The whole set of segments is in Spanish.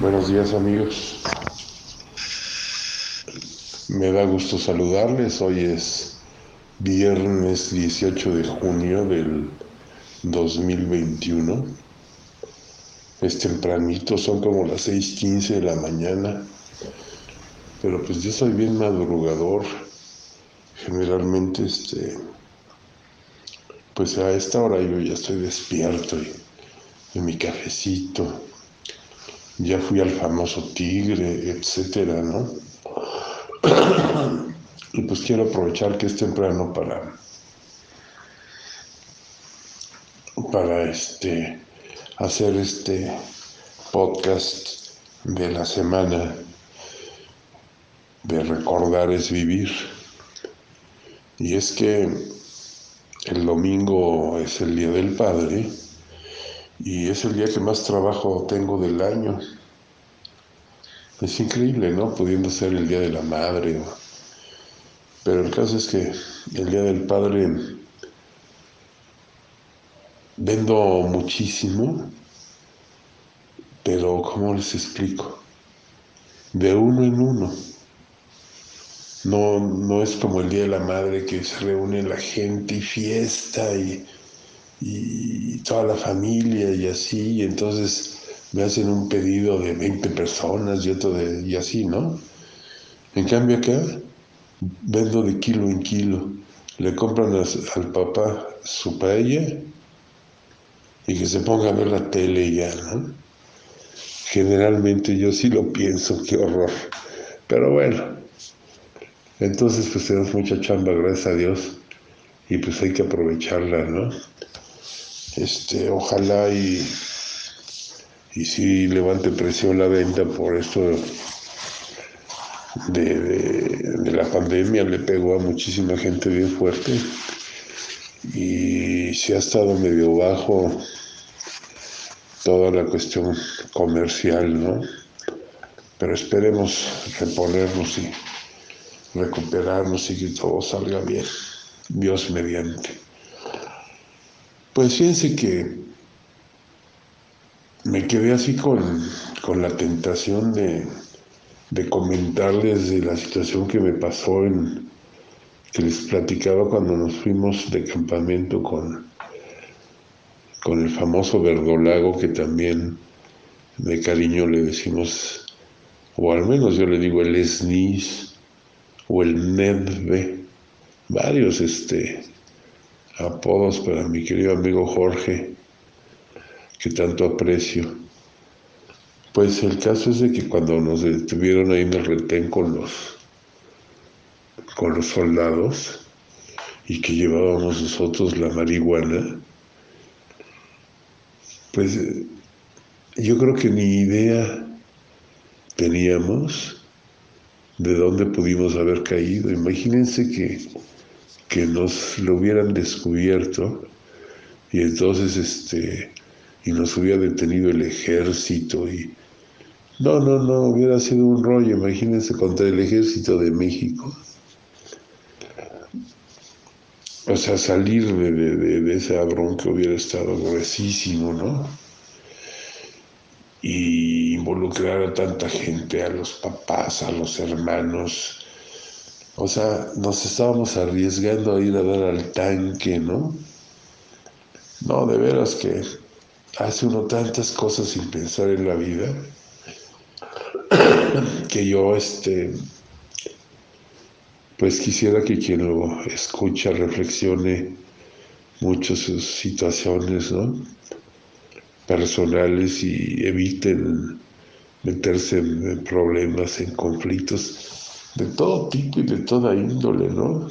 Buenos días amigos. Me da gusto saludarles. Hoy es viernes 18 de junio del 2021. Es tempranito, son como las 6:15 de la mañana. Pero pues yo soy bien madrugador. Generalmente este pues a esta hora yo ya estoy despierto y en mi cafecito ya fui al famoso tigre, etcétera, ¿no? y pues quiero aprovechar que es temprano para para este hacer este podcast de la semana de recordar es vivir. Y es que el domingo es el Día del Padre y es el día que más trabajo tengo del año. Es increíble, ¿no? Pudiendo ser el Día de la Madre. Pero el caso es que el Día del Padre vendo muchísimo, pero ¿cómo les explico? De uno en uno. No, no es como el Día de la Madre que se reúne la gente y fiesta y y toda la familia y así, y entonces me hacen un pedido de 20 personas y otro de, y así, ¿no? En cambio acá vendo de kilo en kilo, le compran al papá su paella y que se ponga a ver la tele ya, ¿no? Generalmente yo sí lo pienso, qué horror. Pero bueno, entonces pues tenemos mucha chamba, gracias a Dios, y pues hay que aprovecharla, ¿no? Este, ojalá y, y si levante presión la venta por esto de, la pandemia, le pegó a muchísima gente bien fuerte y si ha estado medio bajo toda la cuestión comercial, ¿no? Pero esperemos reponernos y recuperarnos y que todo salga bien, Dios mediante. Pues fíjense que me quedé así con, la tentación de, comentarles de la situación que me pasó en que les platicaba cuando nos fuimos de campamento con, con el famoso verdolago que también de cariño le decimos, o al menos yo le digo el esnis o el nedve, varios este, apodos para mi querido amigo Jorge, que tanto aprecio. Pues el caso es de que cuando nos detuvieron ahí en el retén con los, con los soldados y que llevábamos nosotros la marihuana, pues yo creo que ni idea teníamos de dónde pudimos haber caído. Imagínense que que nos lo hubieran descubierto y entonces este y nos hubiera detenido el ejército y no, no, no, hubiera sido un rollo, imagínense contra el ejército de México. O sea, salir de, de, de ese bronca hubiera estado gruesísimo, ¿no? Y involucrar a tanta gente, a los papás, a los hermanos, o sea, nos estábamos arriesgando a ir a dar al tanque, ¿no? No, de veras que hace uno tantas cosas sin pensar en la vida que yo, este, pues quisiera que quien lo escucha reflexione mucho sus situaciones, ¿no? Personales y eviten meterse en problemas, en conflictos de todo tipo y de toda índole, ¿no?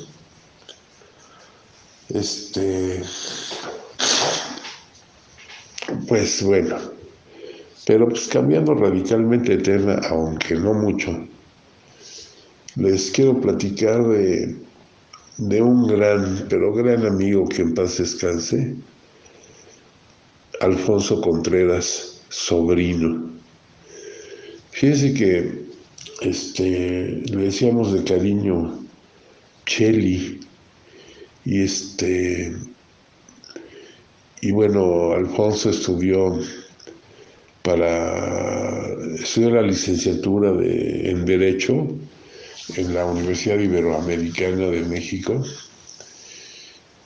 Este, pues bueno, pero pues cambiando radicalmente de tema, aunque no mucho, les quiero platicar de, de un gran, pero gran amigo que en paz descanse, Alfonso Contreras, sobrino. Fíjense que este, le decíamos de cariño Cheli, y este, y bueno, Alfonso estudió para estudié la licenciatura de, en Derecho en la Universidad Iberoamericana de México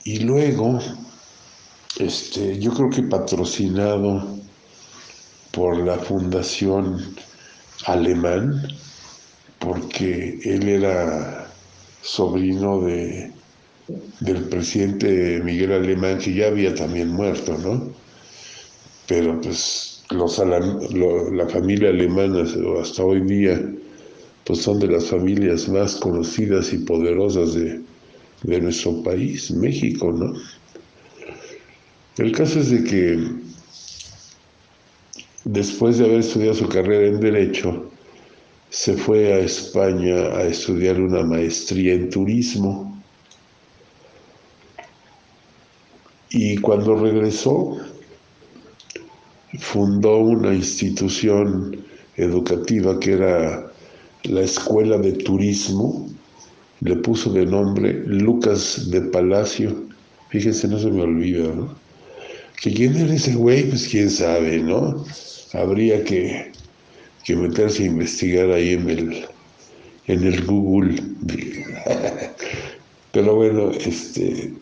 y luego, este, yo creo que patrocinado por la Fundación Alemán, porque él era sobrino de, del presidente Miguel Alemán, que ya había también muerto, ¿no? Pero pues los, la familia alemana hasta hoy día pues son de las familias más conocidas y poderosas de, de nuestro país, México, ¿no? El caso es de que después de haber estudiado su carrera en Derecho, se fue a España a estudiar una maestría en turismo. Y cuando regresó, fundó una institución educativa que era la Escuela de Turismo, le puso de nombre Lucas de Palacio. Fíjense, no se me olvida, ¿no? Que quién era ese güey, pues quién sabe, ¿no? Habría que, que meterse a investigar ahí en el, en el Google. Pero bueno, este,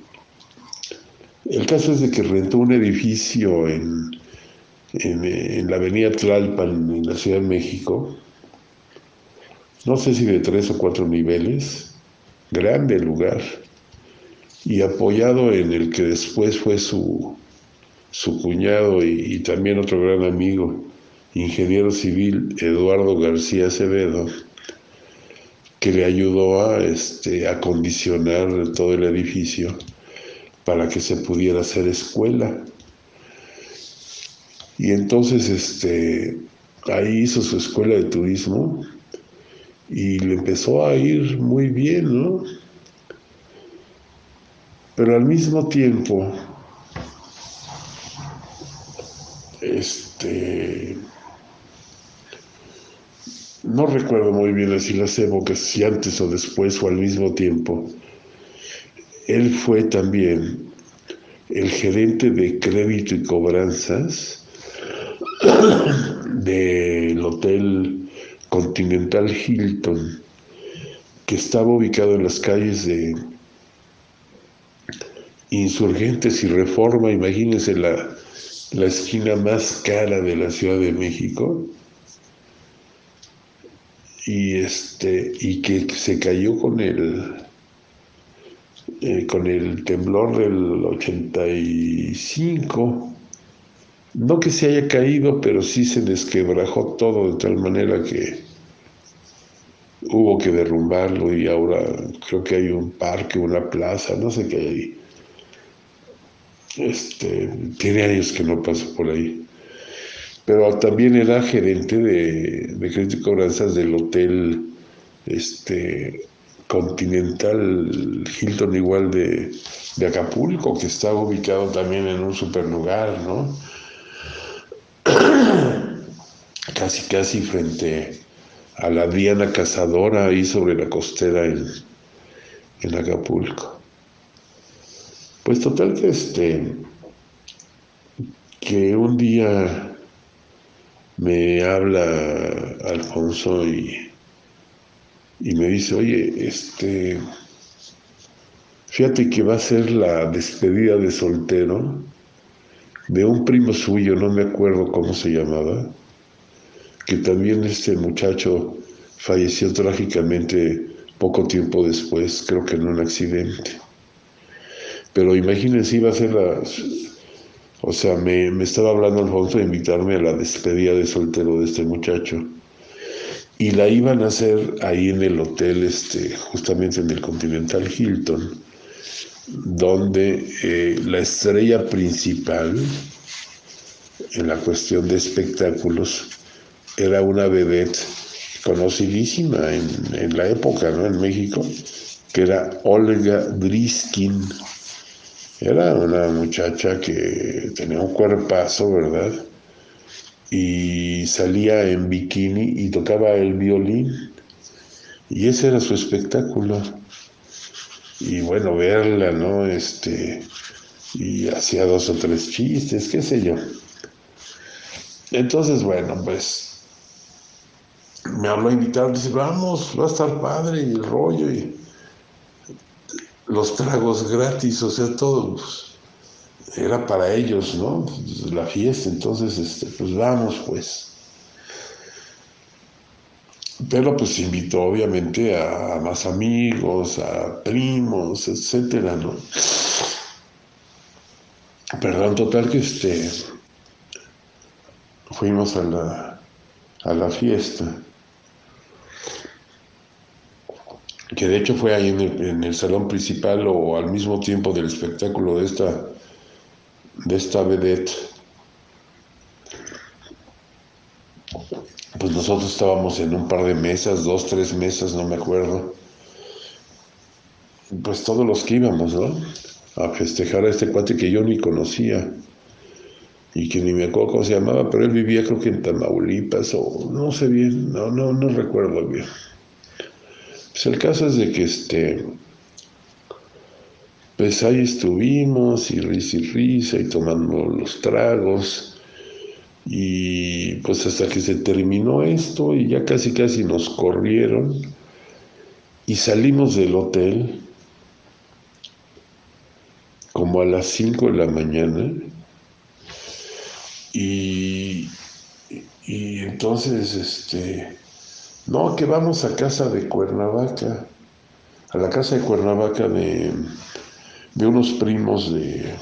el caso es de que rentó un edificio en, en, la avenida Tlalpan, en la Ciudad de México, no sé si de tres o cuatro niveles, grande lugar, y apoyado en el que después fue su, su cuñado y, también otro gran amigo, ingeniero civil Eduardo García Acevedo, que le ayudó a este, acondicionar todo el edificio para que se pudiera hacer escuela. Y entonces este, ahí hizo su escuela de turismo y le empezó a ir muy bien, ¿no? Pero al mismo tiempo, este, no recuerdo muy bien así las épocas, si antes o después o al mismo tiempo, él fue también el gerente de crédito y cobranzas del hotel Continental Hilton, que estaba ubicado en las calles de Insurgentes y Reforma, imagínense la, la esquina más cara de la Ciudad de México, y este y que se cayó con el eh, con el temblor del 85 no que se haya caído, pero sí se desquebrajó todo de tal manera que hubo que derrumbarlo y ahora creo que hay un parque, una plaza, no sé qué hay. Este, tiene años que no paso por ahí. Pero también era gerente de, de crédito y cobranzas del hotel este, Continental Hilton igual de, de Acapulco, que está ubicado también en un super lugar, ¿no? casi casi frente a la Diana Cazadora ahí sobre la costera en, en Acapulco. Pues total que este que un día me habla Alfonso y, y me dice, oye, este, fíjate que va a ser la despedida de soltero de un primo suyo, no me acuerdo cómo se llamaba, que también este muchacho falleció trágicamente poco tiempo después, creo que en un accidente. Pero imagínense, iba a ser la... O sea, me, estaba hablando Alfonso de invitarme a la despedida de soltero de este muchacho. Y la iban a hacer ahí en el hotel, este, justamente en el Continental Hilton, donde eh, la estrella principal en la cuestión de espectáculos era una vedette conocidísima en, en la época, ¿no? En México, que era Olga Driskin. Era una muchacha que tenía un cuerpazo, ¿verdad? Y salía en bikini y tocaba el violín. Y ese era su espectáculo. Y bueno, verla, ¿no? Este, y hacía dos o tres chistes, qué sé yo. Entonces, bueno, pues me habló a invitar, dice, vamos, va a estar padre y el rollo y los tragos gratis, o sea, todo pues, era para ellos, ¿no? La fiesta, entonces, este, pues vamos, pues. Pero pues invitó obviamente a, más amigos, a primos, etcétera, ¿no? Perdón, total que este fuimos a la, a la fiesta. Que de hecho fue ahí en el, salón principal o al mismo tiempo del espectáculo de esta, de esta vedette. Pues nosotros estábamos en un par de mesas, dos, tres mesas, no me acuerdo. Pues todos los que íbamos, ¿no? A festejar a este cuate que yo ni conocía y que ni me acuerdo cómo se llamaba, pero él vivía creo que en Tamaulipas o no sé bien, no, no, no recuerdo bien. Pues el caso es de que este, pues ahí estuvimos y risa y risa y tomando los tragos y pues hasta que se terminó esto y ya casi casi nos corrieron y salimos del hotel como a las 5 de la mañana y, y entonces este no, que vamos a casa de Cuernavaca, a la casa de Cuernavaca de, de unos primos de,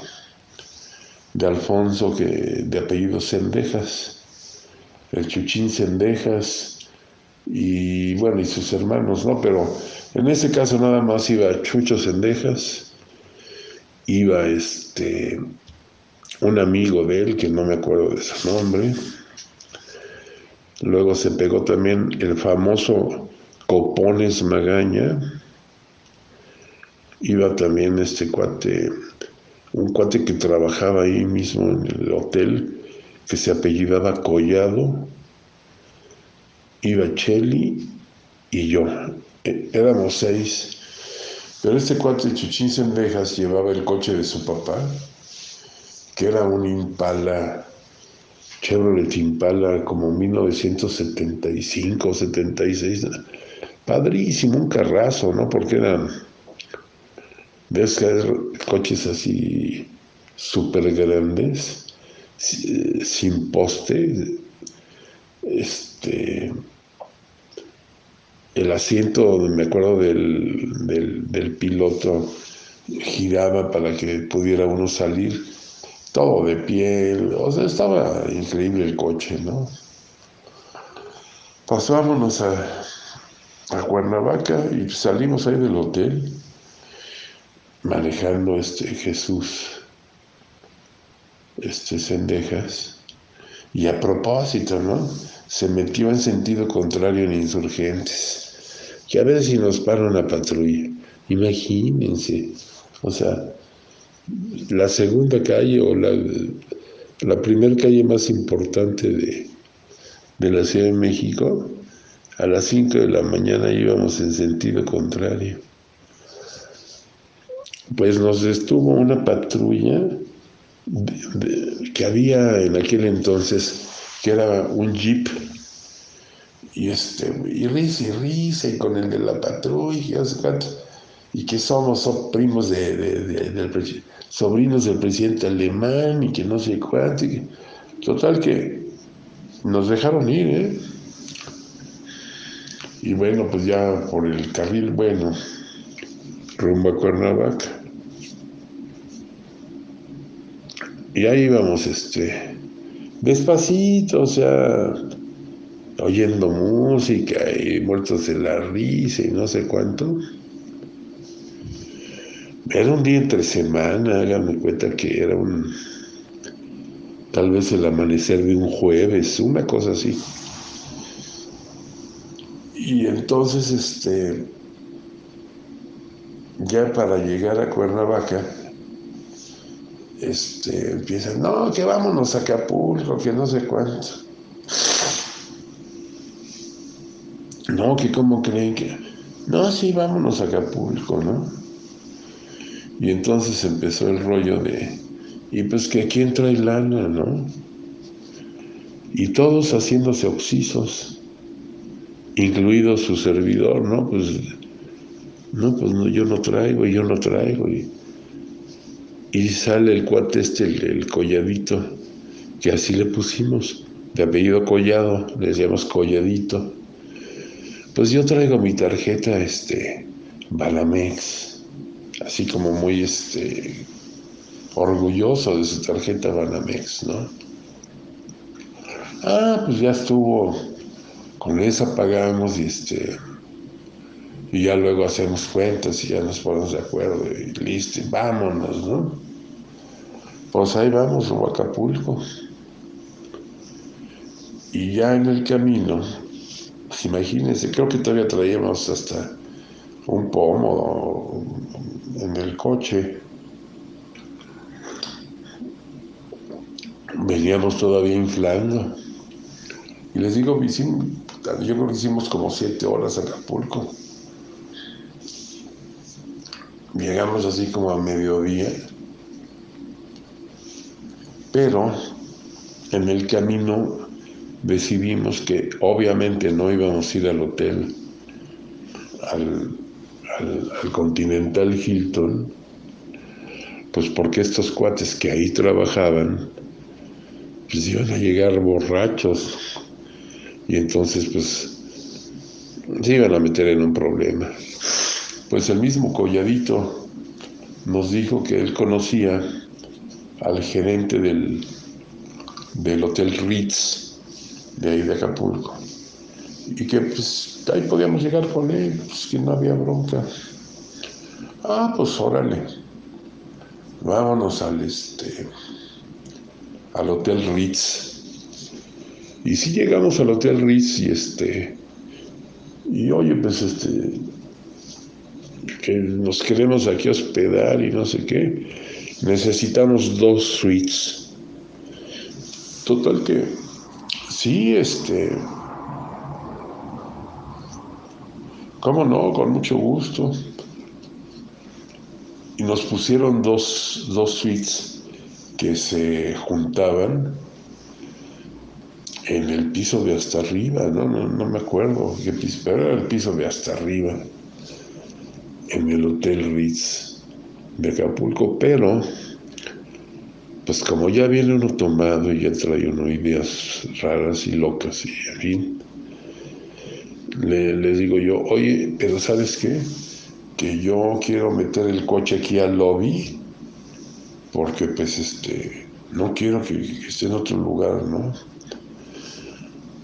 de Alfonso que, de apellido Cendejas, el Chuchín Cendejas y bueno, y sus hermanos, ¿no? Pero en ese caso nada más iba Chucho Cendejas, iba este un amigo de él, que no me acuerdo de su nombre, Luego se pegó también el famoso Copones Magaña. Iba también este cuate, un cuate que trabajaba ahí mismo en el hotel, que se apellidaba Collado. Iba Cheli y yo. E, éramos seis. Pero este cuate Chuchín Sendejas llevaba el coche de su papá, que era un Impala Chevrolet Impala como 1975 76. Padrísimo, un carrazo, ¿no? Porque eran, ves que coches así súper grandes, sin poste, este, el asiento, me acuerdo del, del piloto, giraba para que pudiera uno salir todo de piel, o sea, estaba increíble el coche, ¿no? Pasábamos a, a Cuernavaca y salimos ahí del hotel manejando este Jesús, este Cendejas, y a propósito, ¿no? Se metió en sentido contrario en insurgentes, que a veces nos para una patrulla, imagínense, o sea, la segunda calle o la, la primera calle más importante de, de la Ciudad de México, a las 5 de la mañana íbamos en sentido contrario. Pues nos estuvo una patrulla que había en aquel entonces, que era un jeep, y este, y risa y risa, y con el de la patrulla, y que somos, primos de, del presidente sobrinos del presidente alemán y que no sé cuánto. total que nos dejaron ir, ¿eh? Y bueno, pues ya por el carril bueno, rumbo a Cuernavaca. Y ahí íbamos, este, despacito, o sea, oyendo música y muertos de la risa y no sé cuánto. Era un día entre semana, háganme cuenta que era un, tal vez el amanecer de un jueves, una cosa así. Y entonces, este, ya para llegar a Cuernavaca, este, empiezan, no, que vámonos a Acapulco, que no sé cuánto. No, que cómo creen que, no, sí, vámonos a Acapulco, ¿no? Y entonces empezó el rollo de, y pues que quién trae lana, ¿no? Y todos haciéndose oxisos. incluido su servidor, ¿no? Pues, no, pues no, yo no traigo, yo no traigo. Y, y sale el cuate este, el, colladito, que así le pusimos, de apellido Collado, le decíamos Colladito. Pues yo traigo mi tarjeta, este, Balamex, así como muy, este, orgulloso de su tarjeta Banamex, ¿no? Ah, pues ya estuvo, con esa pagamos y este, y ya luego hacemos cuentas y ya nos ponemos de acuerdo y listo, vámonos, ¿no? Pues ahí vamos a Acapulco. Y ya en el camino, pues imagínense, creo que todavía traíamos hasta un pomo en el coche. veníamos todavía inflando. Y les digo, yo creo que hicimos como siete horas a Acapulco. Llegamos así como a mediodía. Pero en el camino decidimos que obviamente no íbamos a ir al hotel, al, al, al Continental Hilton, pues porque estos cuates que ahí trabajaban, pues iban a llegar borrachos y entonces pues se iban a meter en un problema. Pues el mismo Colladito nos dijo que él conocía al gerente del, del Hotel Ritz de ahí de Acapulco y que pues ahí podíamos llegar con él, pues que no había bronca. Ah, pues órale, vámonos al este al Hotel Ritz. Y si llegamos al Hotel Ritz y este, y oye, pues este, que nos queremos aquí hospedar y no sé qué, necesitamos dos suites. Total que, sí, este, ¿cómo no? Con mucho gusto. Y nos pusieron dos, dos suites que se juntaban en el piso de hasta arriba, no, no, me acuerdo qué piso, pero era el piso de hasta arriba, en el Hotel Ritz de Acapulco, pero pues como ya viene uno tomado y ya trae uno ideas raras y locas y en fin, le, digo yo, oye, pero ¿sabes qué? Que yo quiero meter el coche aquí al lobby porque pues este, no quiero que, esté en otro lugar, ¿no?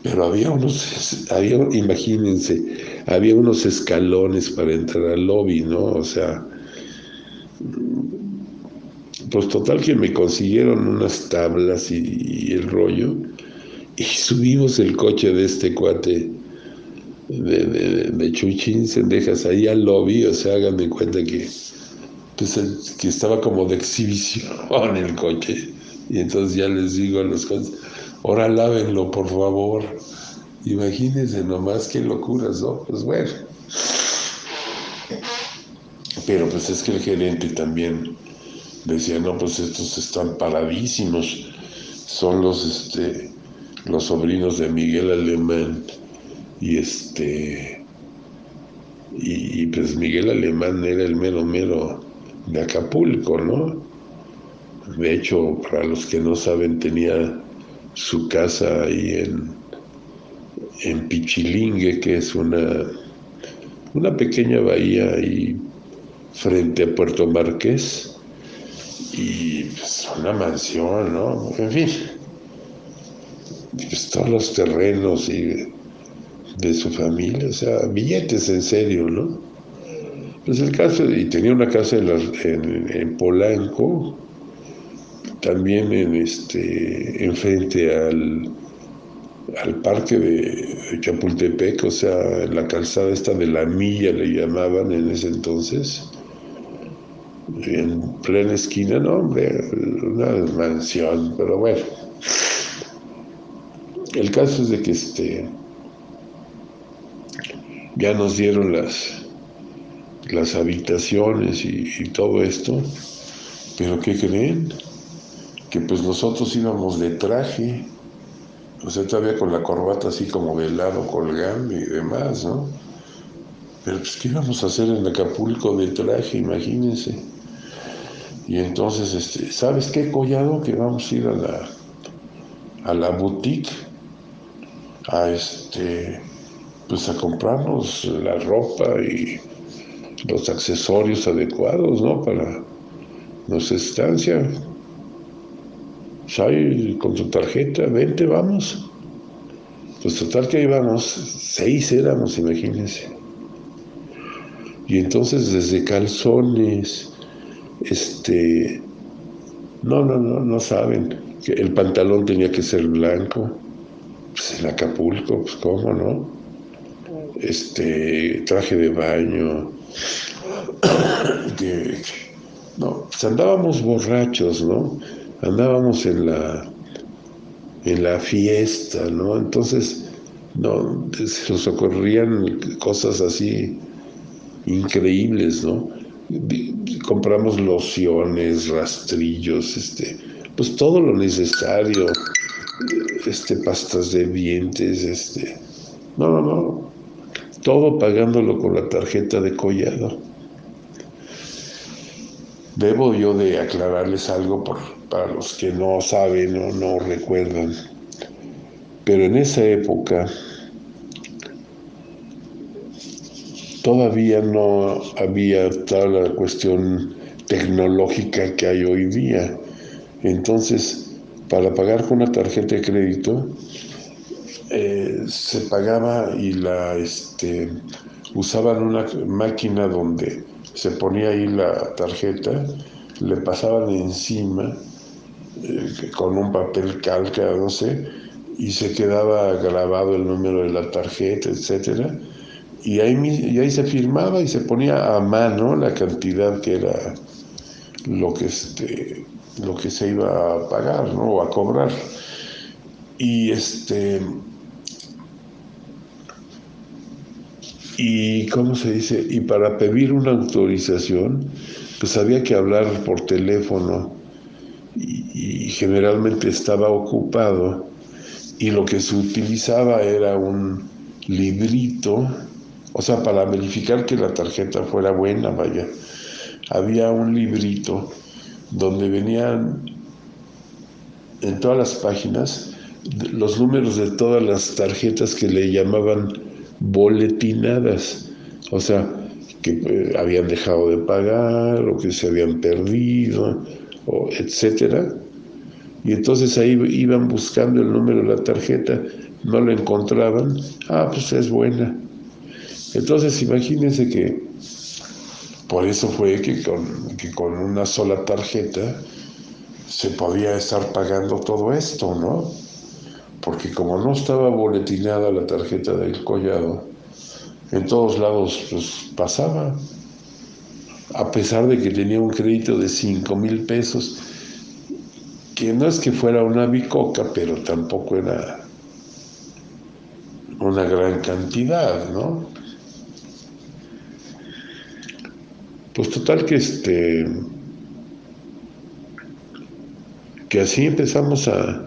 Pero había unos, había, imagínense, había unos escalones para entrar al lobby, ¿no? O sea, pues total que me consiguieron unas tablas y, el rollo, y subimos el coche de este cuate de, de, de Chuchín Sendejas ahí al lobby, o sea, hagan de cuenta que pues, que estaba como de exhibición el coche. Y entonces ya les digo a los coches, ahora lávenlo, por favor. Imagínense nomás qué locuras, ¿no? Pues bueno. Pero pues es que el gerente también decía, no, pues estos están paradísimos. Son los, este, los sobrinos de Miguel Alemán. Y este, y, pues Miguel Alemán era el mero mero de Acapulco, ¿no? De hecho, para los que no saben, tenía su casa ahí en, en Pichilingue, que es una, una pequeña bahía ahí frente a Puerto Marqués, y pues una mansión, ¿no? En fin, pues, todos los terrenos y de su familia, o sea, billetes en serio, ¿no? Pues el caso, y tenía una casa en, Polanco, también en este, enfrente al, al parque de, Chapultepec, o sea, en la calzada esta de la milla le llamaban en ese entonces, en plena esquina, no, hombre, una mansión, pero bueno. El caso es de que este, ya nos dieron las, las habitaciones y, todo esto, pero ¿qué creen? Que pues nosotros íbamos de traje O sea, todavía con la corbata así como de lado colgando y demás, ¿no? Pero pues, ¿qué íbamos a hacer en Acapulco de traje? Imagínense. Y entonces, este, ¿sabes qué, Collado? Que vamos a ir a la, a la boutique, a este, pues a comprarnos la ropa y los accesorios adecuados, ¿no? Para nuestra estancia. Sai con tu tarjeta, vente, vamos. Pues total que íbamos, seis éramos, imagínense. Y entonces desde calzones, este, no, no, no, no saben el pantalón tenía que ser blanco, pues en Acapulco, pues cómo, ¿no? Este, traje de baño, no, pues andábamos borrachos, ¿no? Andábamos en la, en la fiesta, ¿no? Entonces, no, se nos ocurrían cosas así increíbles, ¿no? Compramos lociones, rastrillos, este, pues todo lo necesario, este, pastas de dientes, este, no, no, no, todo pagándolo con la tarjeta de collado. Debo yo de aclararles algo para los que no saben o no recuerdan, pero en esa época todavía no había toda la cuestión tecnológica que hay hoy día. Entonces, para pagar con una tarjeta de crédito, eh, se pagaba y la este, usaban una máquina donde se ponía ahí la tarjeta, le pasaban encima eh, con un papel calca, no sé, y se quedaba grabado el número de la tarjeta, etcétera y ahí, y ahí se firmaba y se ponía a mano la cantidad que era lo que, este, lo que se iba a pagar ¿no? o a cobrar. Y este. Y cómo se dice, y para pedir una autorización, pues había que hablar por teléfono y, y generalmente estaba ocupado y lo que se utilizaba era un librito o sea, para verificar que la tarjeta fuera buena, vaya, había un librito donde venían en todas las páginas los números de todas las tarjetas que le llamaban boletinadas, o sea, que eh, habían dejado de pagar o que se habían perdido, o etcétera. Y entonces ahí iban buscando el número de la tarjeta, no lo encontraban, ah, pues es buena. Entonces imagínense que por eso fue que con, que con una sola tarjeta se podía estar pagando todo esto, ¿no? Porque como no estaba boletinada la tarjeta del collado, en todos lados pues, pasaba, a pesar de que tenía un crédito de 5 mil pesos, que no es que fuera una bicoca, pero tampoco era una gran cantidad, ¿no? Pues total que este que así empezamos a,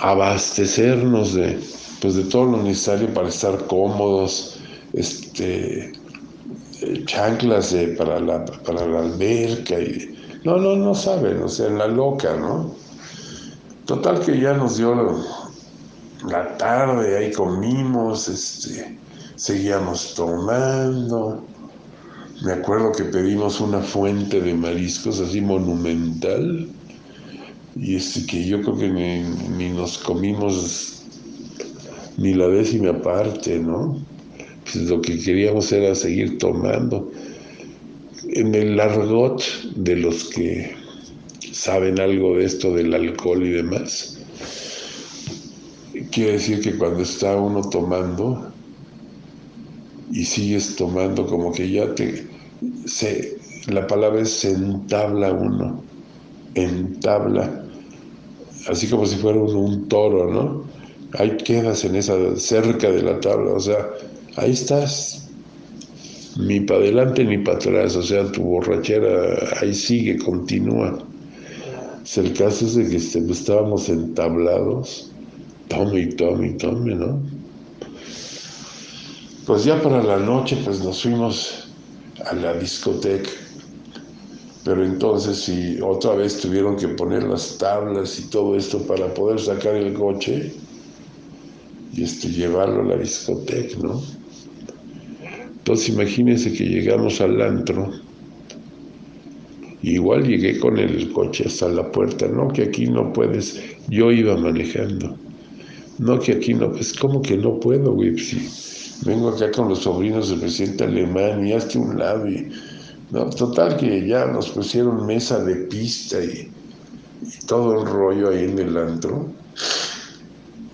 abastecernos de pues de todo lo necesario para estar cómodos, este chanclas para la para la alberca y no, no, no saben, o sea, en la loca, ¿no? Total que ya nos dio la, tarde, ahí comimos, este, seguíamos tomando, me acuerdo que pedimos una fuente de mariscos así monumental y este que yo creo que ni, nos comimos ni la décima parte, ¿no? Pues lo que queríamos era seguir tomando. En el argot de los que saben algo de esto del alcohol y demás, quiere decir que cuando está uno tomando, y sigues tomando como que ya te se la palabra es entabla uno entabla así como si fuera un toro no ahí quedas en esa cerca de la tabla o sea ahí estás ni para adelante ni para atrás o sea tu borrachera ahí sigue continúa el caso es de que este, estábamos entablados tome y tome y tome, ¿no? Pues ya para la noche, pues nos fuimos a la discoteca. Pero entonces, si otra vez tuvieron que poner las tablas y todo esto para poder sacar el coche y este, llevarlo a la discoteca, ¿no? Entonces, imagínense que llegamos al antro. Igual llegué con el coche hasta la puerta, no que aquí no puedes, yo iba manejando. No que aquí no, pues ¿cómo que no puedo, güey? Pues, vengo acá con los sobrinos del presidente alemán y hazte un lado y... No, total que ya nos pusieron mesa de pista y, todo el rollo ahí en el antro.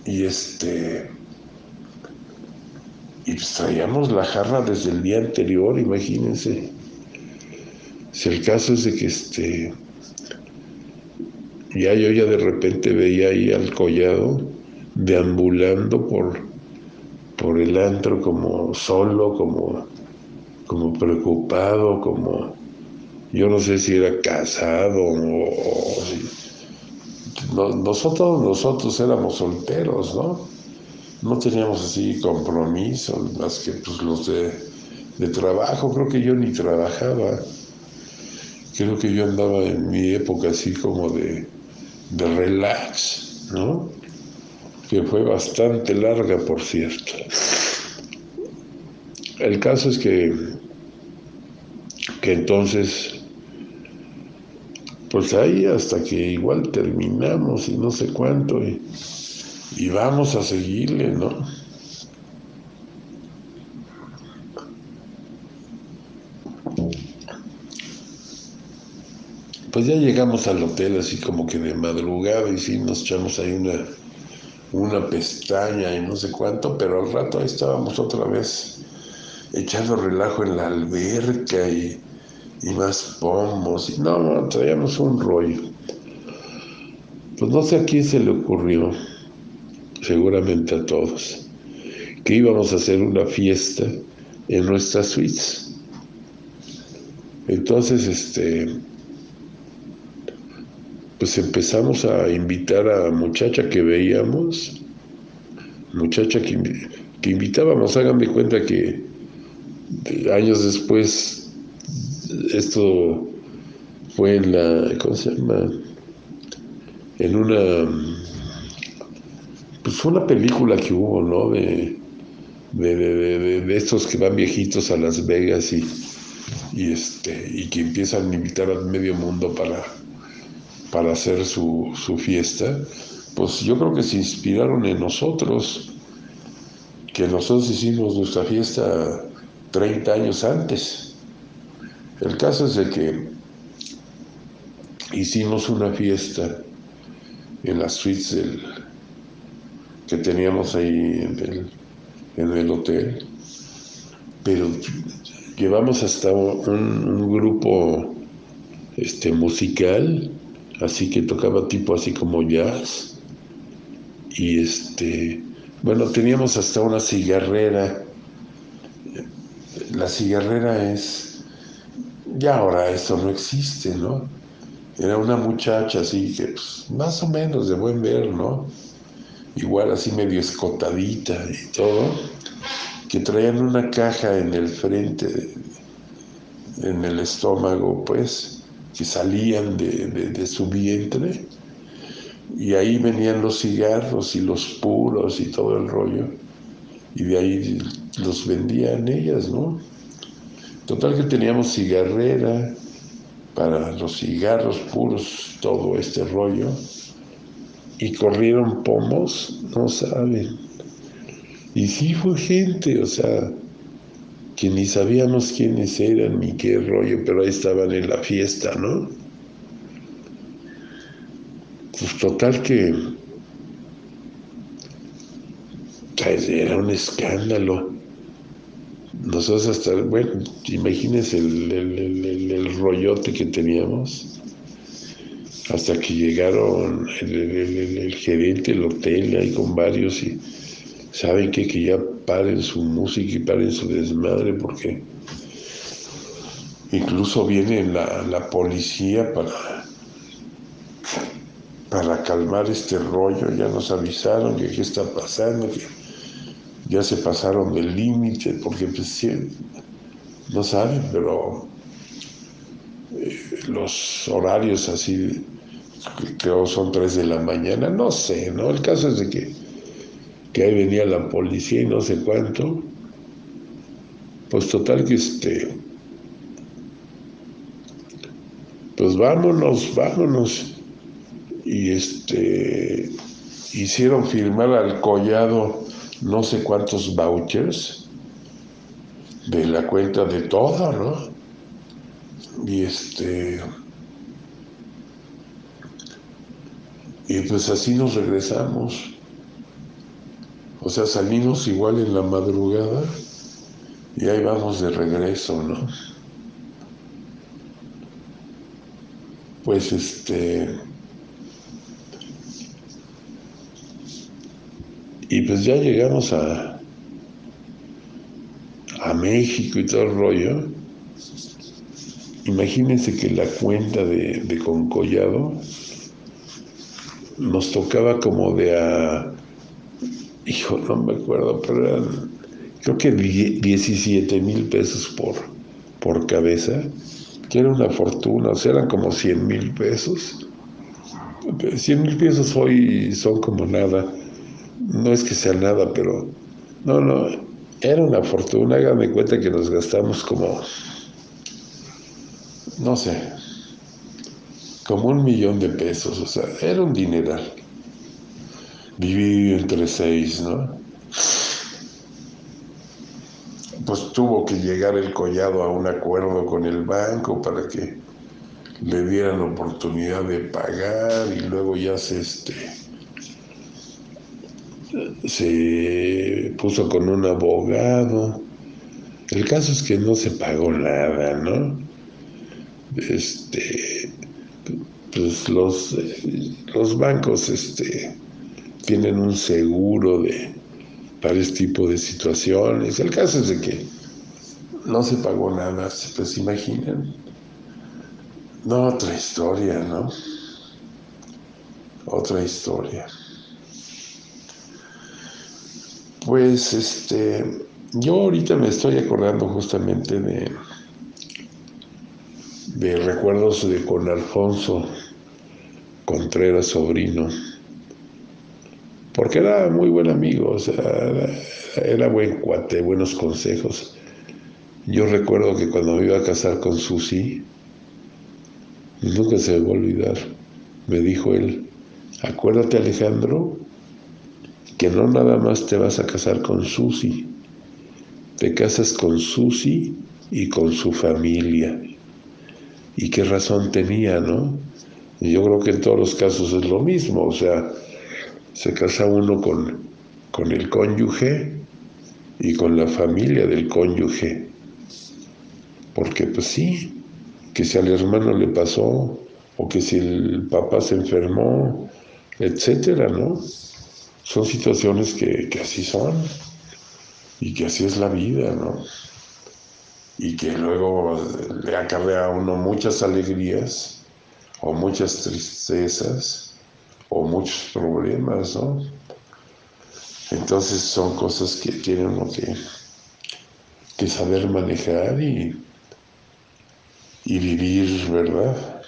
Y este... Y pues traíamos la jarra desde el día anterior, imagínense. Si el caso es de que este... Ya yo ya de repente veía ahí al collado deambulando por, por el antro como solo, como, como preocupado, como yo no sé si era casado o, nosotros, nosotros éramos solteros, ¿no? No teníamos así compromiso, más que pues los de, de trabajo, creo que yo ni trabajaba, creo que yo andaba en mi época así como de, de relax, ¿no? que fue bastante larga, por cierto. El caso es que, que entonces, pues ahí hasta que igual terminamos y no sé cuánto, y, y vamos a seguirle, ¿no? Pues ya llegamos al hotel así como que de madrugada y sí nos echamos ahí una una pestaña y no sé cuánto, pero al rato ahí estábamos otra vez echando relajo en la alberca y, y más pomos. No, no, traíamos un rollo. Pues no sé a quién se le ocurrió, seguramente a todos, que íbamos a hacer una fiesta en nuestras suites. Entonces, este, pues empezamos a invitar a muchacha que veíamos, muchacha que, que invitábamos, hagan de cuenta que años después esto fue en la, ¿cómo se llama? En una, pues fue una película que hubo, ¿no? De, de, de, de estos que van viejitos a Las Vegas y, y, este, y que empiezan a invitar al medio mundo para para hacer su, su fiesta, pues yo creo que se inspiraron en nosotros, que nosotros hicimos nuestra fiesta 30 años antes. El caso es de que hicimos una fiesta en las suites que teníamos ahí en el, en el hotel, pero llevamos hasta un, un grupo este, musical así que tocaba tipo así como jazz. Y este, bueno, teníamos hasta una cigarrera. La cigarrera es, ya ahora eso no existe, ¿no? Era una muchacha así que, pues, más o menos de buen ver, ¿no? Igual así medio escotadita y todo, que traían una caja en el frente, en el estómago, pues, que salían de, su vientre y ahí venían los cigarros y los puros y todo el rollo y de ahí los vendían ellas, ¿no? Total que teníamos cigarrera para los cigarros puros, todo este rollo y corrieron pomos, no saben. Y sí fue gente, o sea, que ni sabíamos quiénes eran ni qué rollo, pero ahí estaban en la fiesta, ¿no? Pues total que pues, era un escándalo. Nosotros hasta, bueno, imagínense el, el, rollote que teníamos. Hasta que llegaron el, gerente del hotel ahí con varios y saben que, ya paren su música y paren su desmadre porque incluso viene la, la policía para, para calmar este rollo, ya nos avisaron que qué está pasando, ya se pasaron del límite, porque pues no saben, pero eh, los horarios así, creo son tres de la mañana, no sé, ¿no? El caso es de que, que ahí venía la policía y no sé cuánto, pues total que este, pues vámonos, vámonos. Y este, hicieron firmar al collado no sé cuántos vouchers de la cuenta de todo, ¿no? Y este. Y pues así nos regresamos. O sea, salimos igual en la madrugada y ahí vamos de regreso, ¿no? Pues este. Y pues ya llegamos a, a México y todo el rollo. Imagínense que la cuenta de, de Concollado nos tocaba como de a, hijo, no me acuerdo, pero eran, creo que 17 mil pesos por, por cabeza, que era una fortuna, o sea, eran como 100 mil pesos. 100 mil pesos hoy son como nada no es que sea nada, pero no, no, era una fortuna, háganme cuenta que nos gastamos como, no sé, como un millón de pesos, o sea, era un dineral, dividido entre seis, ¿no? Pues tuvo que llegar el collado a un acuerdo con el banco para que le dieran oportunidad de pagar y luego ya se este se puso con un abogado. El caso es que no se pagó nada, ¿no? Este, pues los, los bancos este, tienen un seguro de, para este tipo de situaciones. El caso es de que no se pagó nada, pues imaginan. No, otra historia, ¿no? Otra historia. Pues este, yo ahorita me estoy acordando justamente de, de recuerdos de con Alfonso Contreras, sobrino, porque era muy buen amigo, o sea, era, buen cuate, buenos consejos. Yo recuerdo que cuando me iba a casar con Susi, nunca se me va a olvidar, me dijo él, acuérdate Alejandro, que no nada más te vas a casar con Susi, te casas con Susi y con su familia. ¿Y qué razón tenía, no? Yo creo que en todos los casos es lo mismo, o sea, se casa uno con, con el cónyuge y con la familia del cónyuge. Porque pues sí, que si al hermano le pasó, o que si el papá se enfermó, etcétera, ¿no? Son situaciones que, así son y que así es la vida, ¿no? Y que luego le acarrea a uno muchas alegrías o muchas tristezas o muchos problemas, ¿no? Entonces son cosas que tiene uno que, que saber manejar y, y vivir, ¿verdad?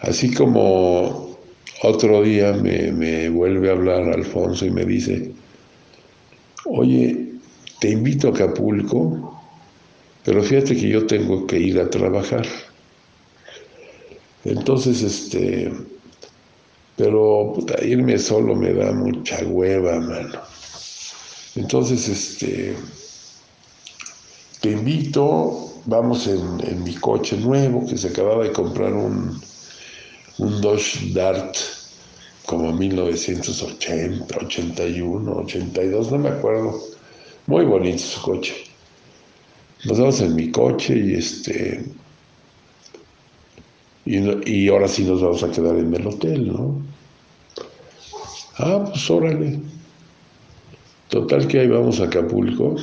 Así como otro día me, vuelve a hablar Alfonso y me dice, oye, te invito a Acapulco, pero fíjate que yo tengo que ir a trabajar. Entonces, este, pero irme solo me da mucha hueva, mano. Entonces, este, te invito, vamos en, en mi coche nuevo, que se acababa de comprar un, un Dodge Dart como 1980, 81, 82, no me acuerdo. Muy bonito su coche. Nos vamos en mi coche y este y, ahora sí nos vamos a quedar en el hotel, ¿no? Ah, pues órale. Total que ahí vamos a Acapulco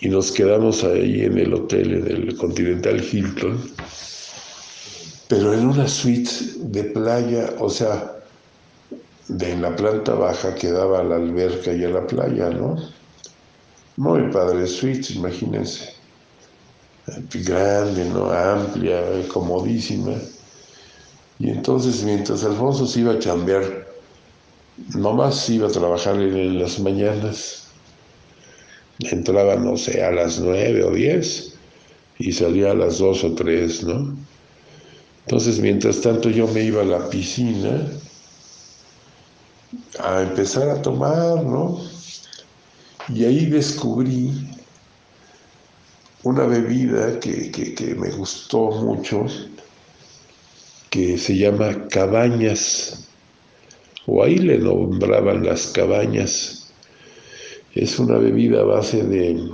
y nos quedamos ahí en el hotel, en el Continental Hilton pero en una suite de playa, o sea, de en la planta baja que daba a la alberca y a la playa, ¿no? Muy padre suite, imagínense. Grande, ¿no? Amplia, comodísima. Y entonces mientras Alfonso se iba a chambear, nomás iba a trabajar en las mañanas. Entraba, no sé, a las nueve o diez y salía a las dos o tres, ¿no? Entonces, mientras tanto yo me iba a la piscina a empezar a tomar, ¿no? Y ahí descubrí una bebida que, que me gustó mucho, que se llama cabañas, o ahí le nombraban las cabañas. Es una bebida a base de,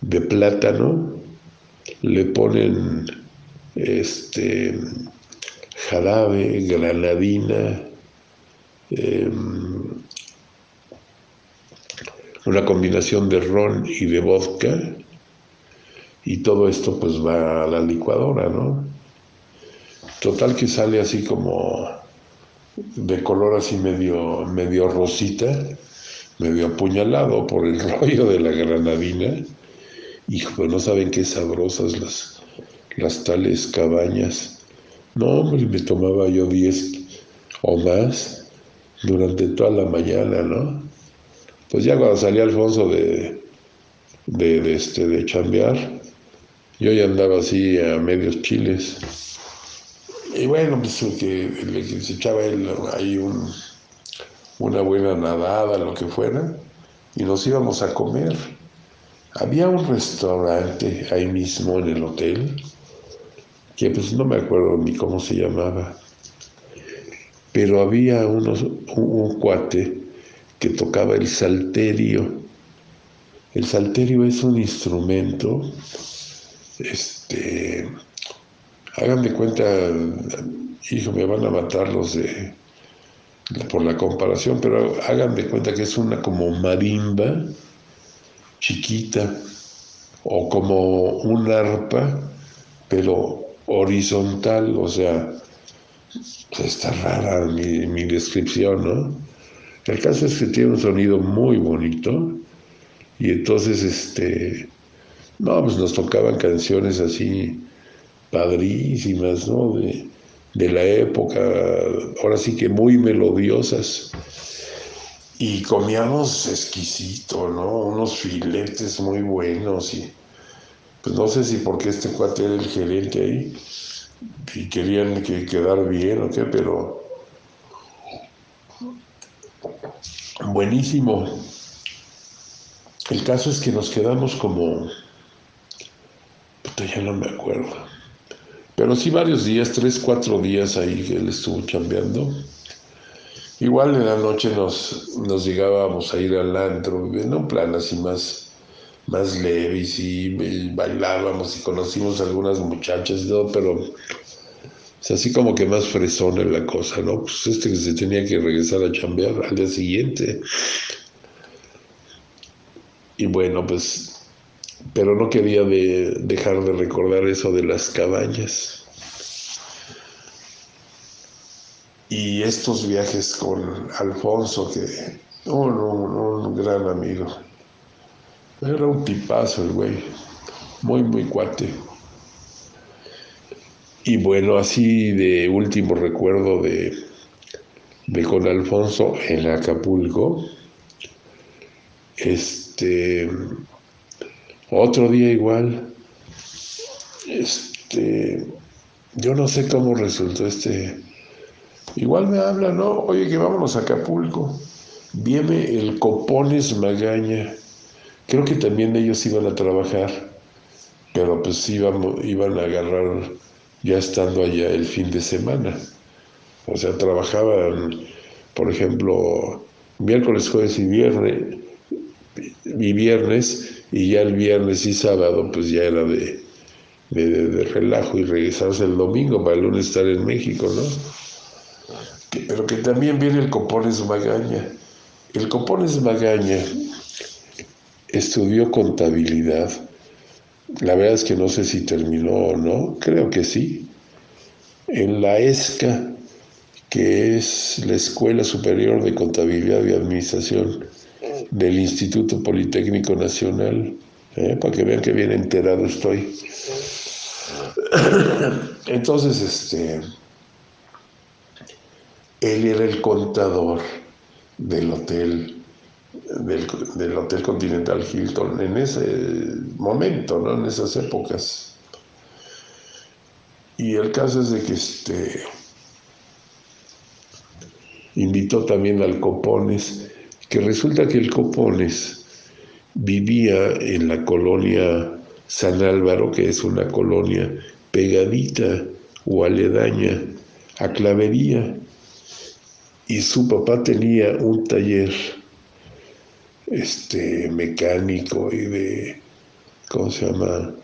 de plátano, le ponen este jarabe, granadina, em, una combinación de ron y de vodka, y todo esto pues va a la licuadora, ¿no? Total que sale así como de color así medio, medio rosita, medio apuñalado por el rollo de la granadina. Y pues no saben qué sabrosas las, las tales cabañas. No, hombre, me tomaba yo 10 o más durante toda la mañana, ¿no? Pues ya cuando salía Alfonso de, de, de, este, de chambear, yo ya andaba así a medios chiles. Y bueno, pues que, se echaba él ahí un, una buena nadada, lo que fuera, y nos íbamos a comer. Había un restaurante ahí mismo en el hotel, que pues no me acuerdo ni cómo se llamaba, pero había unos, un, cuate que tocaba el salterio. El salterio es un instrumento, este, hagan de cuenta, hijo, me van a matar los de, por la comparación, pero hagan de cuenta que es una como marimba chiquita o como un arpa, pero horizontal, o sea, está rara mi, descripción, ¿no? El caso es que tiene un sonido muy bonito y entonces, este, no, pues nos tocaban canciones así padrísimas, ¿no? De, de la época, ahora sí que muy melodiosas. Y comíamos exquisito, ¿no? Unos filetes muy buenos y pues no sé si porque este cuate era el gerente ahí y querían que quedar bien o qué, pero buenísimo. El caso es que nos quedamos como, ya no me acuerdo, pero sí varios días, tres, cuatro días ahí que él estuvo chambeando. Igual en la noche nos, nos llegábamos a ir al antro, en un plan así más, más leve, y sí, bailábamos y conocimos algunas muchachas y todo, pero es así como que más fresona la cosa, ¿no? Pues este que se tenía que regresar a chambear al día siguiente. Y bueno, pues pero no quería dejar de recordar eso de las cabañas. Y estos viajes con Alfonso, que un, un gran amigo. Era un tipazo el güey, muy, muy cuate. Y bueno, así de último recuerdo de, de con Alfonso en Acapulco, este otro día igual, este, yo no sé cómo resultó este, igual me habla, ¿no? Oye, que vámonos a Acapulco. Viene el Copones Magaña. Creo que también ellos iban a trabajar, pero pues iban, iban a agarrar ya estando allá el fin de semana. O sea, trabajaban, por ejemplo, miércoles, jueves y viernes, y viernes y ya el viernes y sábado pues ya era de, de, relajo y regresarse el domingo para el lunes estar en México, ¿no? pero que también viene el Copones Magaña. El Copones Magaña estudió contabilidad. La verdad es que no sé si terminó o no, creo que sí. en la ESCA, que es la Escuela Superior de Contabilidad y Administración del Instituto Politécnico Nacional, ¿eh? para que vean que bien enterado estoy. Entonces, este, él era el contador del hotel, del, Hotel Continental Hilton en ese momento, ¿no? En esas épocas. Y el caso es de que este, invitó también al Copones, que resulta que el Copones vivía en la colonia San Álvaro, que es una colonia pegadita o aledaña a Clavería, y su papá tenía un taller este, mecánico y de, ¿cómo se llama?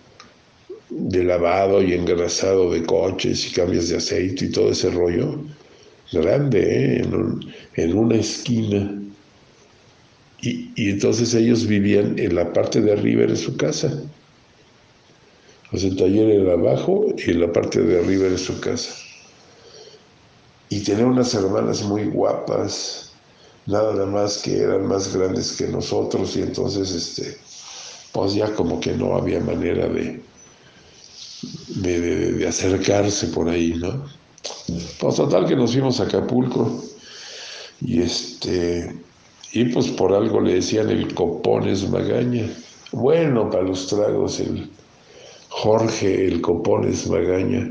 de lavado y engrasado de coches y cambios de aceite y todo ese rollo, grande, ¿eh? en, una esquina. Y, y, entonces ellos vivían en la parte de arriba de su casa. O sea, el taller era abajo y en la parte de arriba de su casa. Y tenía unas hermanas muy guapas, nada más que eran más grandes que nosotros y entonces, este, pues ya como que no había manera de, de, acercarse por ahí, ¿no? Pues total que nos fuimos a Acapulco y este, y pues por algo le decían el Copones Magaña. Bueno, para los tragos, el Jorge el Copones Magaña.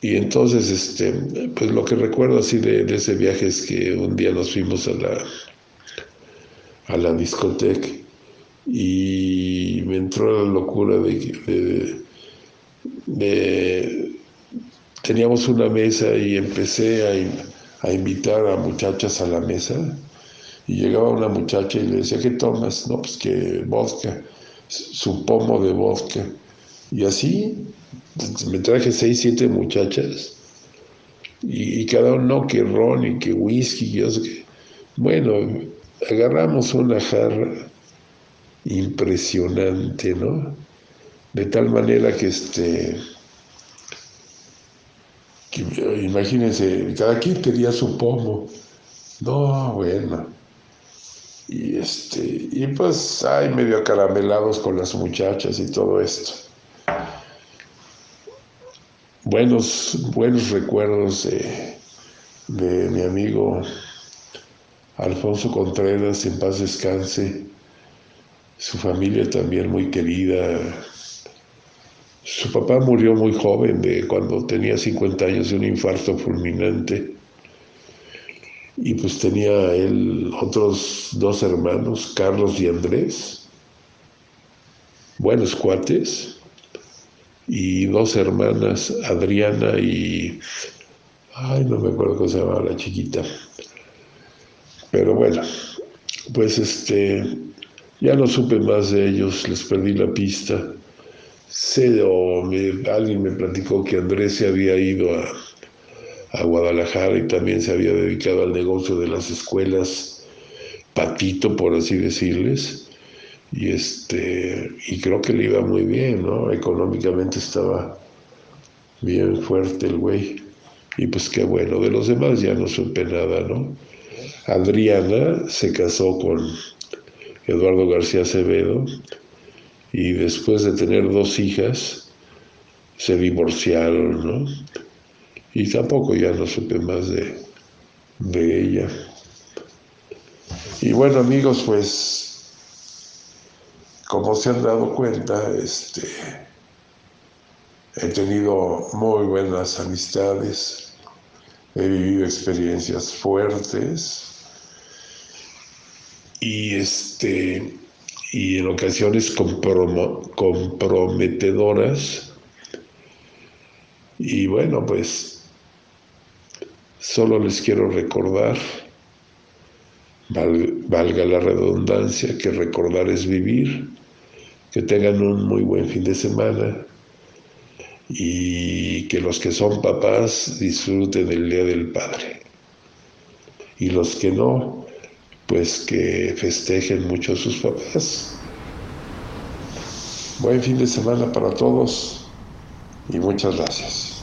Y entonces, este, pues lo que recuerdo así de, ese viaje es que un día nos fuimos a la, a la discoteca y me entró la locura de, de, teníamos una mesa y empecé a, a, invitar a muchachas a la mesa y llegaba una muchacha y le decía, ¿qué tomas? No, pues que vodka, su pomo de vodka. Y así me traje seis, siete muchachas y, cada uno que ron y que whisky. Yo sé Bueno, agarramos una jarra impresionante, ¿no? De tal manera que este, imagínense, cada quien quería su pomo. No, bueno. Y este, y pues, ay, medio caramelados con las muchachas y todo esto buenos, buenos recuerdos de, mi amigo Alfonso Contreras, en paz descanse, su familia también muy querida. Su papá murió muy joven, de cuando tenía 50 años, de un infarto fulminante. Y pues tenía él otros dos hermanos, Carlos y Andrés, buenos cuates y dos hermanas, Adriana y... Ay, no me acuerdo cómo se llamaba la chiquita. Pero bueno, pues este, ya no supe más de ellos, les perdí la pista. Sé, o alguien me platicó que Andrés se había ido a, a Guadalajara y también se había dedicado al negocio de las escuelas patito, por así decirles y este y creo que le iba muy bien, ¿no? Económicamente estaba bien fuerte el güey. Y pues qué bueno, de los demás ya no supe nada, ¿no? Adriana se casó con Eduardo García Acevedo y después de tener dos hijas se divorciaron, ¿no? Y tampoco ya no supe más de, de ella. Y bueno amigos, pues como se han dado cuenta, este, he tenido muy buenas amistades, he vivido experiencias fuertes y, este, y en ocasiones comprometedoras. Y bueno, pues solo les quiero recordar, valga la redundancia, que recordar es vivir que tengan un muy buen fin de semana y que los que son papás disfruten el Día del Padre. Y los que no, pues que festejen mucho a sus papás. Buen fin de semana para todos y muchas gracias.